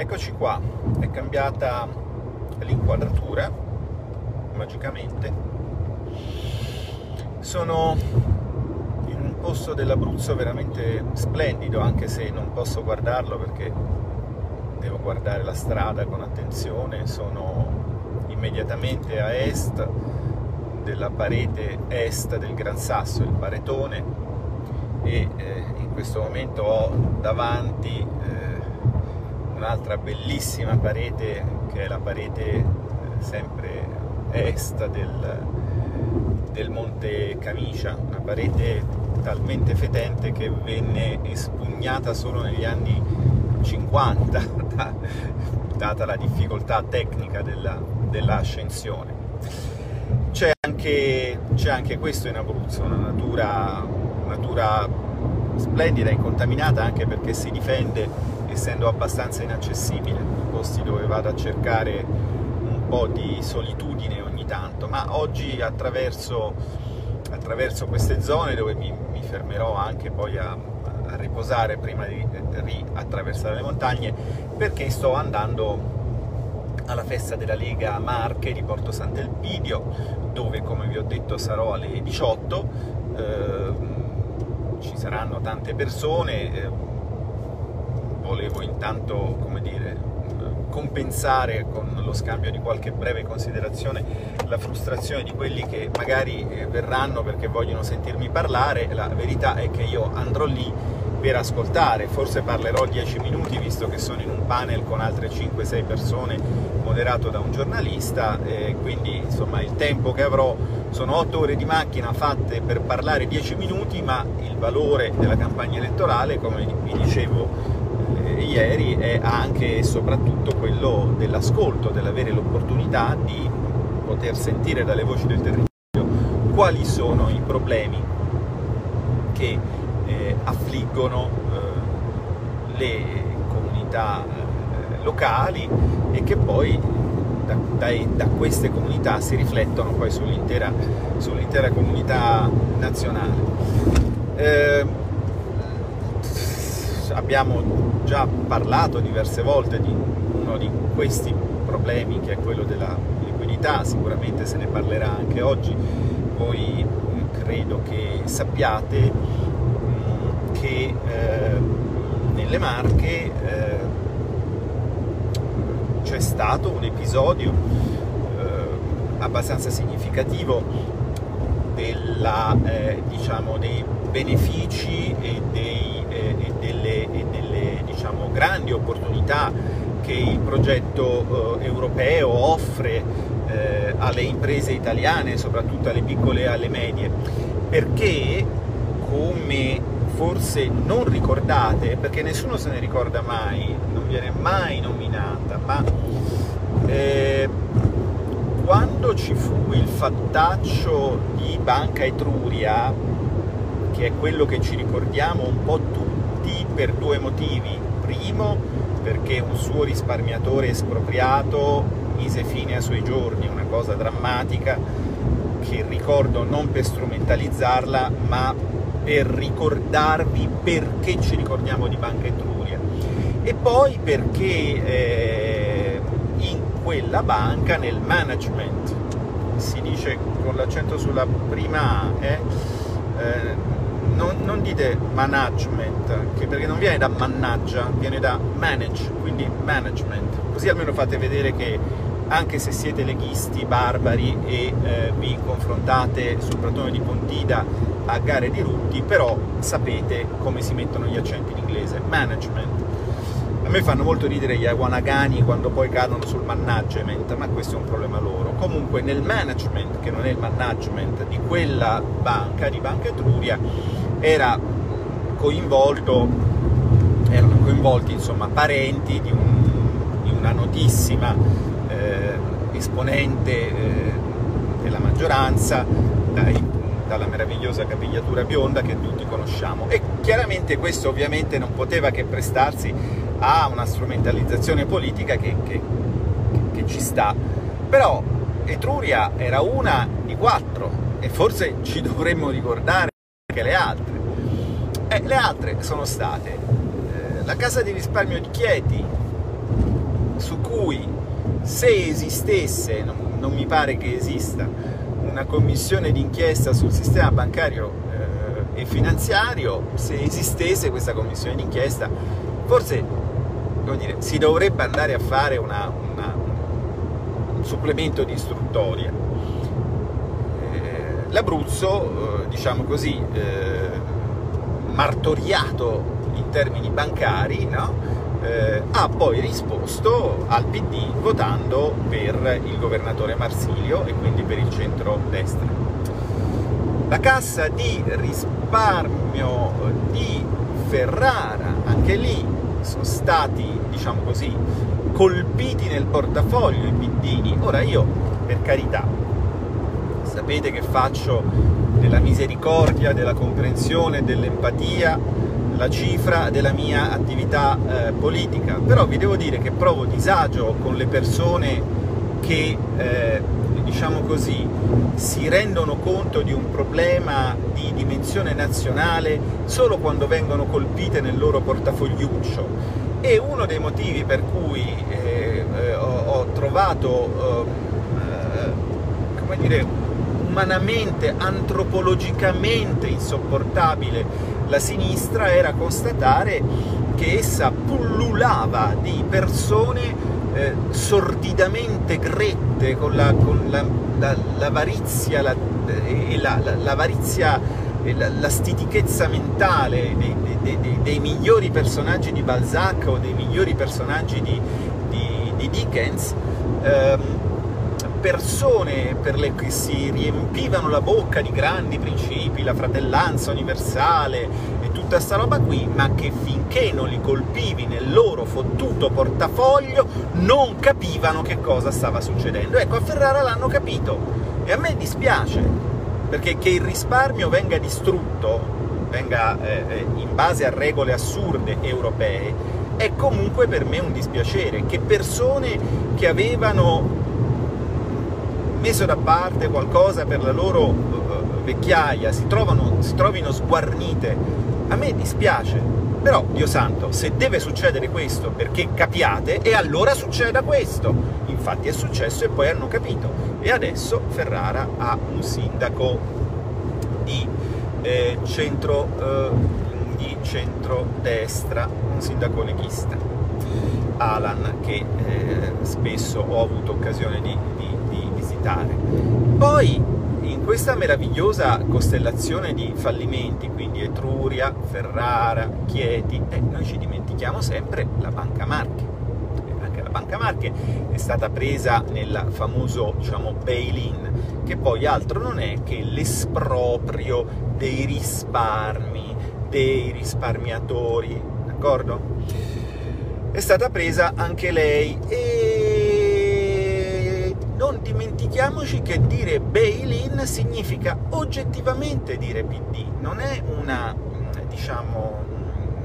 Eccoci qua, è cambiata l'inquadratura magicamente. Sono in un posto dell'Abruzzo veramente splendido, anche se non posso guardarlo perché devo guardare la strada con attenzione. Sono immediatamente a est della parete est del Gran Sasso, il Paretone, e eh, in questo momento ho davanti eh, un'altra bellissima parete che è la parete eh, sempre est del, del Monte Camicia, una parete talmente fetente che venne espugnata solo negli anni 50, data la difficoltà tecnica della, dell'ascensione. C'è anche, c'è anche, questo in Abruzzo, una natura, natura splendida, incontaminata anche perché si difende essendo abbastanza inaccessibile, posti dove vado a cercare un po' di solitudine ogni tanto, ma oggi attraverso, attraverso queste zone dove mi, mi fermerò anche poi a, a riposare prima di riattraversare le montagne, perché sto andando alla festa della Lega Marche di Porto Sant'Elpidio, dove come vi ho detto sarò alle 18. Eh, ci saranno tante persone, eh, volevo intanto, come dire, compensare con lo scambio di qualche breve considerazione la frustrazione di quelli che magari eh, verranno perché vogliono sentirmi parlare. La verità è che io andrò lì per ascoltare, forse parlerò 10 minuti visto che sono in un panel con altre 5-6 persone moderato da un giornalista, e quindi insomma il tempo che avrò sono 8 ore di macchina fatte per parlare 10 minuti, ma il valore della campagna elettorale, come vi dicevo ieri è anche e soprattutto quello dell'ascolto, dell'avere l'opportunità di poter sentire dalle voci del territorio quali sono i problemi che eh, affliggono eh, le comunità eh, locali e che poi da, da, da, queste comunità si riflettono poi sull'intera, sull'intera comunità nazionale. Eh, abbiamo già parlato diverse volte di uno di questi problemi che è quello della liquidità, sicuramente se ne parlerà anche oggi. Voi credo che sappiate mm, che eh, nelle Marche eh, c'è stato un episodio eh, abbastanza significativo della, eh, diciamo, dei benefici e dei e delle, e delle diciamo, grandi opportunità che il progetto eh, europeo offre eh, alle imprese italiane, soprattutto alle piccole e alle medie, perché come forse non ricordate, perché nessuno se ne ricorda mai, non viene mai nominata, ma eh, quando ci fu il fattaccio di Banca Etruria, che è quello che ci ricordiamo un po' tutti, per due motivi. Primo, perché un suo risparmiatore espropriato mise fine ai suoi giorni, una cosa drammatica che ricordo non per strumentalizzarla, ma per ricordarvi perché ci ricordiamo di Banca Etruria. E poi perché eh, in quella banca, nel management, si dice con l'accento sulla prima A, eh, eh, non, non, dite management, perché non viene da mannaggia, viene da manage, quindi management. Così almeno fate vedere che anche se siete leghisti, barbari e eh, vi confrontate sul pratone di Pontida a gare di Rutti, però sapete come si mettono gli accenti in inglese. Management. A me fanno molto ridere gli awanagani quando poi cadono sul management, ma questo è un problema loro. Comunque nel management, che non è il management di quella banca, di Banca Etruria, era coinvolto, erano coinvolti insomma, parenti di, un, di una notissima eh, esponente eh, della maggioranza, dai, dalla meravigliosa capigliatura bionda che tutti conosciamo. E chiaramente questo ovviamente non poteva che prestarsi a una strumentalizzazione politica che, che, che ci sta. Però Etruria era una di quattro e forse ci dovremmo ricordare anche le altre. E le altre sono state eh, la Casa di risparmio di Chieti, su cui se esistesse, non, non mi pare che esista, una commissione d'inchiesta sul sistema bancario eh, e finanziario, se esistesse questa commissione d'inchiesta, forse dire, si dovrebbe andare a fare una, una, un supplemento di istruttoria. L'Abruzzo, eh, diciamo così, eh, martoriato in termini bancari, no? eh, ha poi risposto al PD votando per il governatore Marsilio e quindi per il centro-destra. La cassa di risparmio di Ferrara, anche lì sono stati, diciamo così, colpiti nel portafoglio i piddini. Ora io, per carità, sapete che faccio della misericordia, della comprensione, dell'empatia la cifra della mia attività eh, politica, però vi devo dire che provo disagio con le persone che, eh, diciamo così, si rendono conto di un problema di dimensione nazionale solo quando vengono colpite nel loro portafogliuccio. E uno dei motivi per cui eh, eh ho, ho, trovato, eh, come dire, umanamente, antropologicamente insopportabile la sinistra era constatare che essa pullulava di persone eh, sordidamente grette con la, con la, la, l'avarizia la, e la, l'avarizia e la, stitichezza mentale dei, dei, dei, dei, migliori personaggi di Balzac o dei migliori personaggi di, di, di Dickens ehm, persone per le che si riempivano la bocca di grandi principi, la fratellanza universale e tutta sta roba qui, ma che finché non li colpivi nel loro fottuto portafoglio non capivano che cosa stava succedendo. Ecco, a Ferrara l'hanno capito e a me dispiace, perché che il risparmio venga distrutto, venga eh, eh in base a regole assurde europee, è comunque per me un dispiacere che persone che avevano messo da parte qualcosa per la loro uh, vecchiaia, si, trovano, si trovino sguarnite, a me dispiace, però Dio santo, se deve succedere questo perché capiate, e allora succeda questo. Infatti è successo e poi hanno capito. E adesso Ferrara ha un sindaco di eh, centro eh, di centrodestra, un sindaco leghista, Alan, che eh, spesso ho avuto occasione di, di visitare. Poi in questa meravigliosa costellazione di fallimenti, quindi Etruria, Ferrara, Chieti, eh, noi ci dimentichiamo sempre la Banca Marche. Anche la Banca Marche è stata presa nel famoso diciamo, bail-in, che poi altro non è che l'esproprio dei risparmi, dei risparmiatori, d'accordo? È stata presa anche lei e dimentichiamoci che dire bail-in significa oggettivamente dire PD, non è una, diciamo,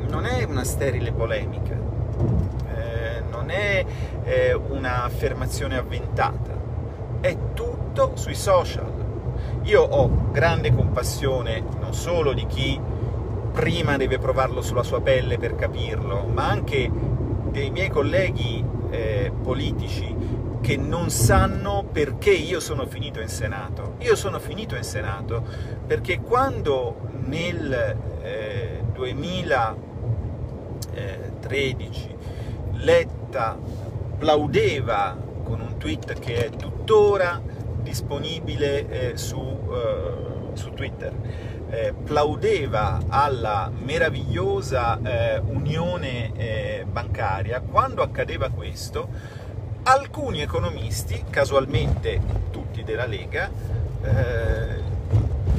non è una sterile polemica, eh, non è eh, un'affermazione avventata, è tutto sui social. Io ho grande compassione non solo di chi prima deve provarlo sulla sua pelle per capirlo, ma anche dei miei colleghi eh, politici che non sanno perché io sono finito in Senato. Io sono finito in Senato perché quando nel eh, 2013 Letta plaudeva con un tweet che è tuttora disponibile eh, su, eh, su, Twitter, eh, plaudeva alla meravigliosa eh, unione eh, bancaria, quando accadeva questo, alcuni economisti, casualmente tutti della Lega, eh,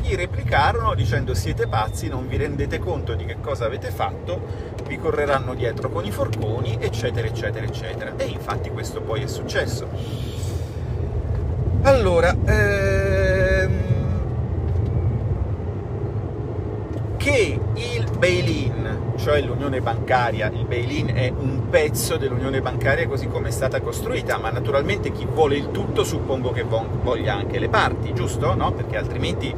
gli replicarono dicendo siete pazzi, non vi rendete conto di che cosa avete fatto, vi correranno dietro con i forconi, eccetera, eccetera, eccetera. E infatti questo poi è successo. Allora, ehm, che il bail-in, cioè l'unione bancaria, il bail-in è un pezzo dell'unione bancaria così come è stata costruita, ma naturalmente chi vuole il tutto suppongo che voglia anche le parti, giusto? No? Perché altrimenti,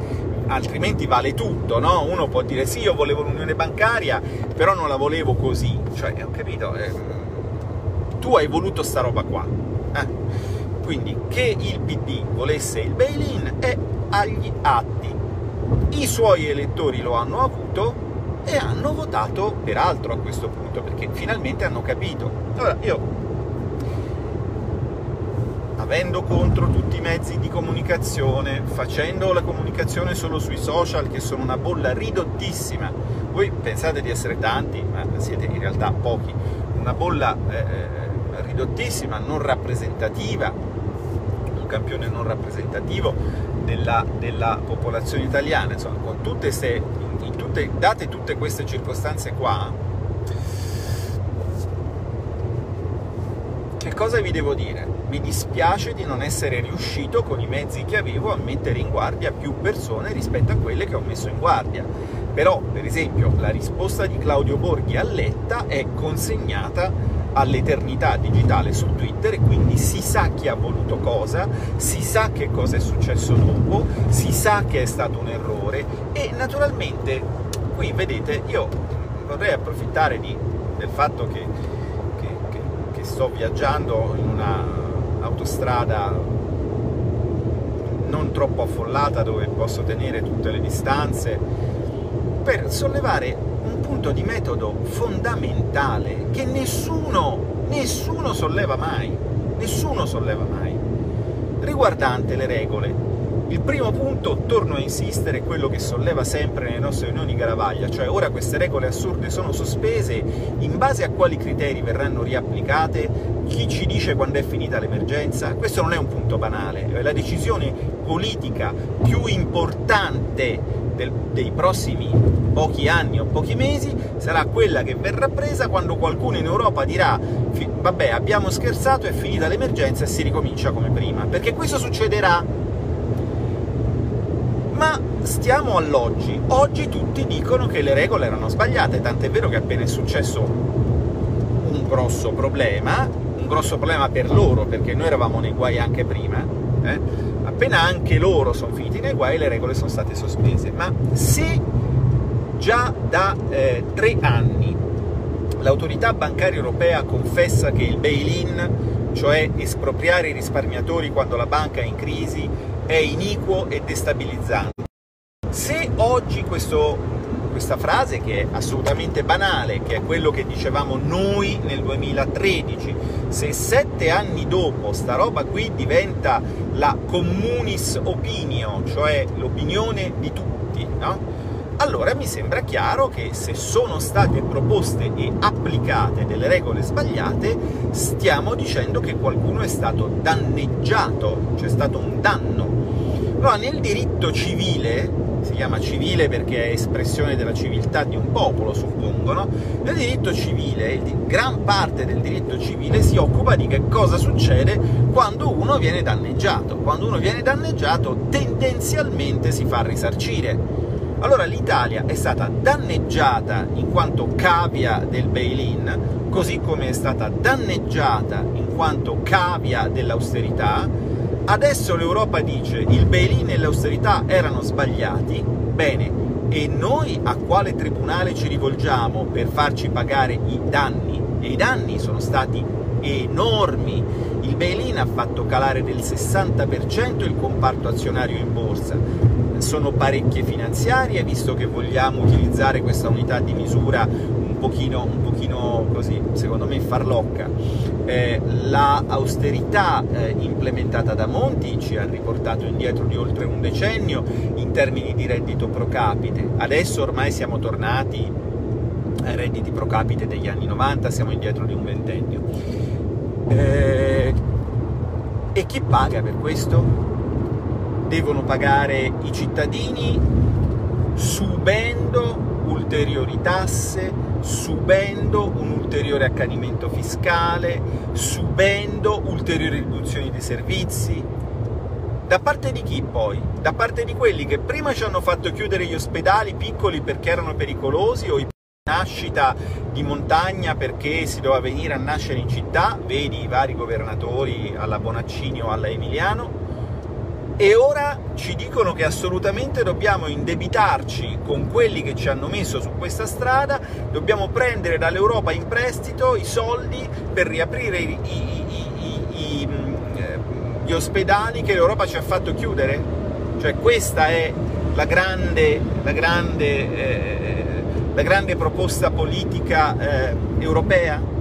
altrimenti vale tutto, no? Uno può dire sì, io volevo l'unione bancaria, però non la volevo così, cioè, ho capito... Eh, tu hai voluto sta roba qua. Eh? Quindi che il PD volesse il bail-in è agli atti. I suoi elettori lo hanno avuto e hanno votato peraltro a questo punto, perché finalmente hanno capito. Allora, io avendo contro tutti i mezzi di comunicazione, facendo la comunicazione solo sui social, che sono una bolla ridottissima. Voi pensate di essere tanti, ma siete in realtà pochi. Una bolla eh, ridottissima, non rappresentativa, un campione non rappresentativo della, della popolazione italiana. Insomma, con tutte queste, tutte, date tutte queste circostanze qua, che cosa vi devo dire? mi dispiace di non essere riuscito con i mezzi che avevo a mettere in guardia più persone rispetto a quelle che ho messo in guardia. Però, per esempio, la risposta di Claudio Borghi a Letta è consegnata all'eternità digitale su Twitter e quindi si sa chi ha voluto cosa, si sa che cosa è successo dopo, si sa che è stato un errore e naturalmente qui vedete io vorrei approfittare di, del fatto che, che, che, che sto viaggiando in una autostrada non troppo affollata dove posso tenere tutte le distanze, per sollevare un punto di metodo fondamentale che nessuno, nessuno solleva mai, nessuno solleva mai, riguardante le regole il primo punto, torno a insistere, è quello che solleva sempre nelle nostre riunioni Garavaglia, cioè ora queste regole assurde sono sospese, in base a quali criteri verranno riapplicate, chi ci dice quando è finita l'emergenza? Questo non è un punto banale, è la decisione politica più importante del, dei prossimi pochi anni o pochi mesi sarà quella che verrà presa quando qualcuno in Europa dirà vabbè abbiamo scherzato, è finita l'emergenza e si ricomincia come prima, perché questo succederà stiamo all'oggi. Oggi tutti dicono che le regole erano sbagliate, tant'è vero che appena è successo un grosso problema, un grosso problema per loro, perché noi eravamo nei guai anche prima, eh? appena anche loro sono finiti nei guai le regole sono state sospese. Ma se già da eh, tre anni l'autorità bancaria europea confessa che il bail-in, cioè espropriare i risparmiatori quando la banca è in crisi, è iniquo e destabilizzante. Oggi questo, questa frase, che è assolutamente banale, che è quello che dicevamo noi nel 2013, se sette anni dopo sta roba qui diventa la communis opinio, cioè l'opinione di tutti, no? allora mi sembra chiaro che se sono state proposte e applicate delle regole sbagliate, stiamo dicendo che qualcuno è stato danneggiato, c'è stato un danno allora, nel diritto civile, si chiama civile perché è espressione della civiltà di un popolo, suppongo, no? Nel diritto civile, gran parte del diritto civile si occupa di che cosa succede quando uno viene danneggiato. Quando uno viene danneggiato, tendenzialmente si fa risarcire. Allora l'Italia è stata danneggiata in quanto cavia del bail-in, così come è stata danneggiata in quanto cavia dell'austerità, Adesso l'Europa dice il bail-in e l'austerità erano sbagliati, bene, e noi a quale tribunale ci rivolgiamo per farci pagare i danni? E i danni sono stati enormi. Il bail-in ha fatto calare del 60% il comparto azionario in borsa. Sono parecchie finanziarie, visto che vogliamo utilizzare questa unità di misura pochino, un pochino così, secondo me, farlocca. Eh, la austerità eh, implementata da Monti ci ha riportato indietro di oltre un decennio in termini di reddito pro capite. Adesso ormai siamo tornati ai redditi pro capite degli anni 90, siamo indietro di un ventennio. Eh, e chi paga per questo? Devono pagare i cittadini subendo ulteriori tasse, subendo un ulteriore accanimento fiscale, subendo ulteriori riduzioni dei servizi. Da parte di chi poi? Da parte di quelli che prima ci hanno fatto chiudere gli ospedali piccoli perché erano pericolosi o i nascita di montagna perché si doveva venire a nascere in città, vedi i vari governatori alla Bonaccini o alla Emiliano, e ora ci dicono che assolutamente dobbiamo indebitarci con quelli che ci hanno messo su questa strada, dobbiamo prendere dall'Europa in prestito i soldi per riaprire i, i, i, eh, gli ospedali che l'Europa ci ha fatto chiudere. Cioè questa è la grande, la grande, eh, la grande proposta politica eh, europea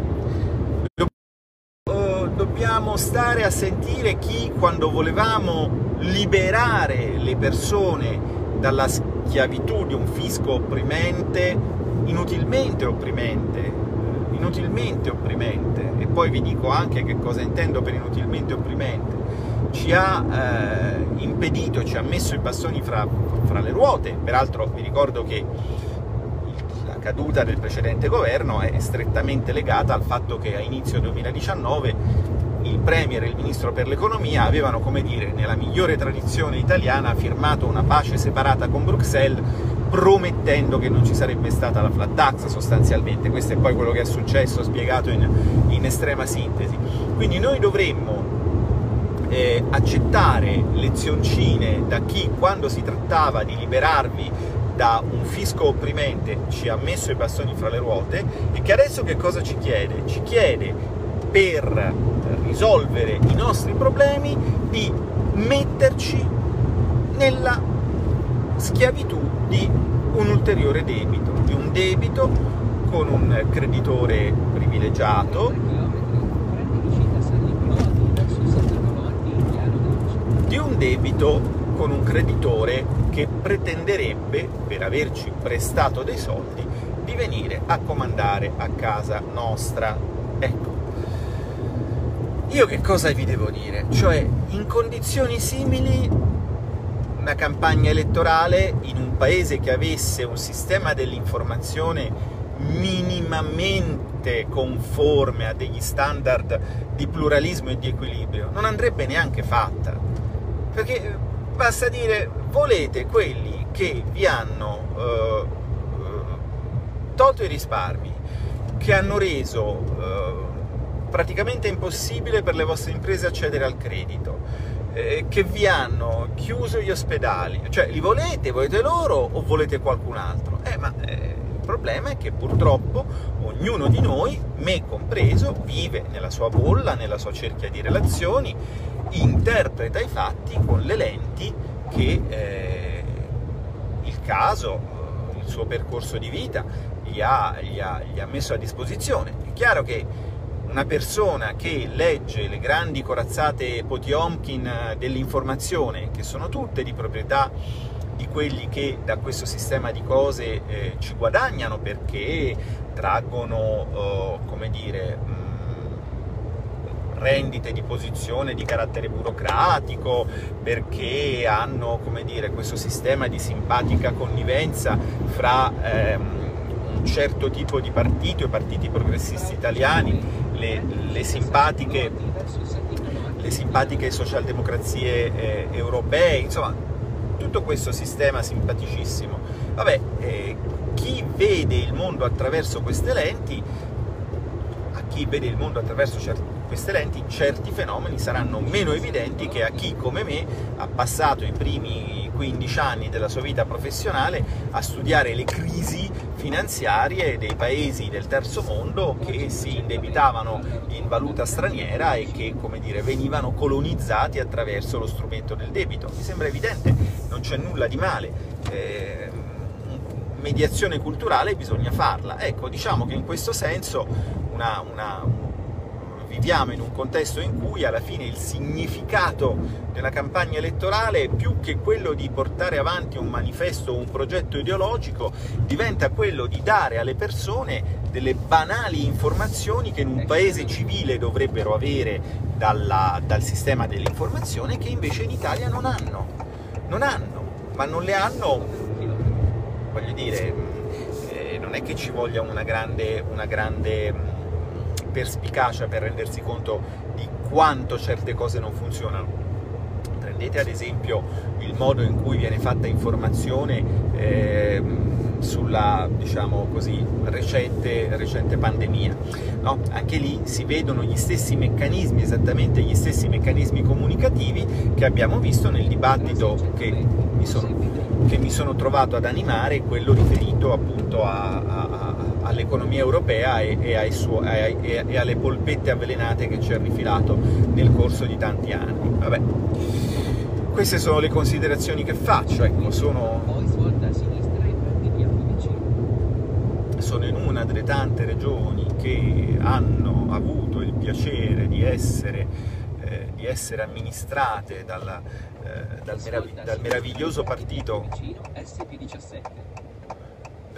dobbiamo stare a sentire chi quando volevamo liberare le persone dalla schiavitù di un fisco opprimente, inutilmente opprimente, inutilmente opprimente, e poi vi dico anche che cosa intendo per inutilmente opprimente, ci ha eh, impedito, ci ha messo i bastoni fra, fra le ruote, peraltro vi ricordo che la caduta del precedente governo è strettamente legata al fatto che a inizio 2019 il Premier e il Ministro per l'Economia avevano, come dire, nella migliore tradizione italiana, firmato una pace separata con Bruxelles promettendo che non ci sarebbe stata la flat tax sostanzialmente. Questo è poi quello che è successo, spiegato in, in estrema sintesi. Quindi noi dovremmo eh, accettare lezioncine da chi, quando si trattava di liberarvi da un fisco opprimente, ci ha messo i bastoni fra le ruote e che adesso che cosa ci chiede? Ci chiede per risolvere i nostri problemi di metterci nella schiavitù di un ulteriore debito, di un debito con un creditore privilegiato, di un debito con un creditore che pretenderebbe, per averci prestato dei soldi, di venire a comandare a casa nostra. Ecco, io che cosa vi devo dire? Cioè, in condizioni simili, una campagna elettorale in un paese che avesse un sistema dell'informazione minimamente conforme a degli standard di pluralismo e di equilibrio non andrebbe neanche fatta. Perché basta dire, volete quelli che vi hanno eh, tolto i risparmi, che hanno reso eh, praticamente impossibile per le vostre imprese accedere al credito, eh, che vi hanno chiuso gli ospedali, cioè li volete, volete loro o volete qualcun altro? Eh, ma eh, il problema è che purtroppo ognuno di noi, me compreso, vive nella sua bolla, nella sua cerchia di relazioni, interpreta i fatti con le lenti che eh, il caso, il suo percorso di vita gli ha, gli ha, gli ha messo a disposizione. È chiaro che una persona che legge le grandi corazzate Potiomkin eh, dell'informazione, che sono tutte di proprietà di quelli che da questo sistema di cose eh, ci guadagnano perché traggono, eh, come dire, mh, mm, rendite di posizione di carattere burocratico, perché hanno, come dire, questo sistema di simpatica connivenza fra ehm, un certo tipo di partito, i partiti progressisti italiani, le, le, simpatiche, le simpatiche socialdemocrazie eh, europee, insomma tutto questo sistema simpaticissimo. Vabbè, eh, chi vede il mondo attraverso queste lenti, a chi vede il mondo attraverso queste lenti certi fenomeni saranno meno evidenti che a chi come me ha passato i primi 15 anni della sua vita professionale a studiare le crisi finanziarie dei paesi del terzo mondo che si indebitavano in valuta straniera e che, come dire, venivano colonizzati attraverso lo strumento del debito. Mi sembra evidente, non c'è nulla di male. Eh, mediazione culturale bisogna farla. Ecco, diciamo che in questo senso una, una, viviamo in un contesto in cui alla fine il significato della campagna elettorale, più che quello di portare avanti un manifesto o un progetto ideologico, diventa quello di dare alle persone delle banali informazioni che in un paese civile dovrebbero avere dalla, dal sistema dell'informazione che invece in Italia non hanno. Non hanno, ma non le hanno, voglio dire, eh, non è che ci voglia una grande, una grande perspicacia per rendersi conto di quanto certe cose non funzionano. Prendete ad esempio il modo in cui viene fatta informazione eh, sulla diciamo così, recente, recente pandemia. No? Anche lì si vedono gli stessi meccanismi, esattamente gli stessi meccanismi comunicativi che abbiamo visto nel dibattito che mi sono, che mi sono trovato ad animare, quello riferito appunto a, a, all'economia europea e, e, suo, e, e, alle polpette avvelenate che ci ha rifilato nel corso di tanti anni. Vabbè. Queste sono le considerazioni che faccio, ecco, sono sono in una delle tante regioni che hanno avuto il piacere di essere, eh, di essere amministrate dalla, eh, dal, merav dal, meraviglioso partito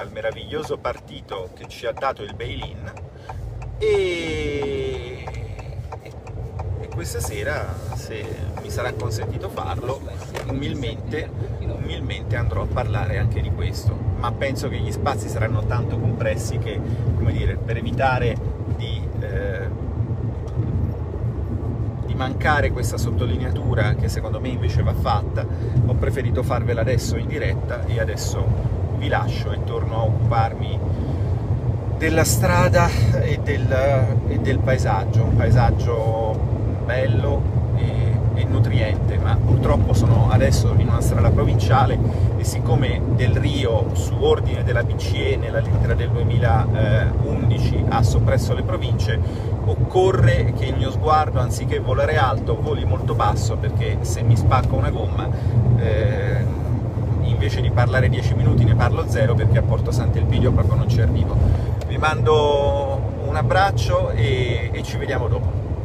dal meraviglioso partito che ci ha dato il bail-in e, e questa sera, se mi sarà consentito farlo, umilmente, umilmente andrò a parlare anche di questo. Ma penso che gli spazi saranno tanto compressi che, come dire, per evitare di, eh, di mancare questa sottolineatura che secondo me invece va fatta, ho preferito farvela adesso in diretta e adesso vi lascio e torno a occuparmi della strada e del, e del paesaggio, un paesaggio bello, e nutriente, ma purtroppo sono adesso in una strada provinciale e siccome Del Rio, su ordine della BCE, nella lettera del 2011 ha soppresso le province, occorre che il mio sguardo, anziché volare alto, voli molto basso, perché se mi spacco una gomma, eh, invece di parlare 10 minuti ne parlo zero perché a Porto Sant'Elpidio proprio non ci arrivo. Vi mando un abbraccio e, e ci vediamo dopo.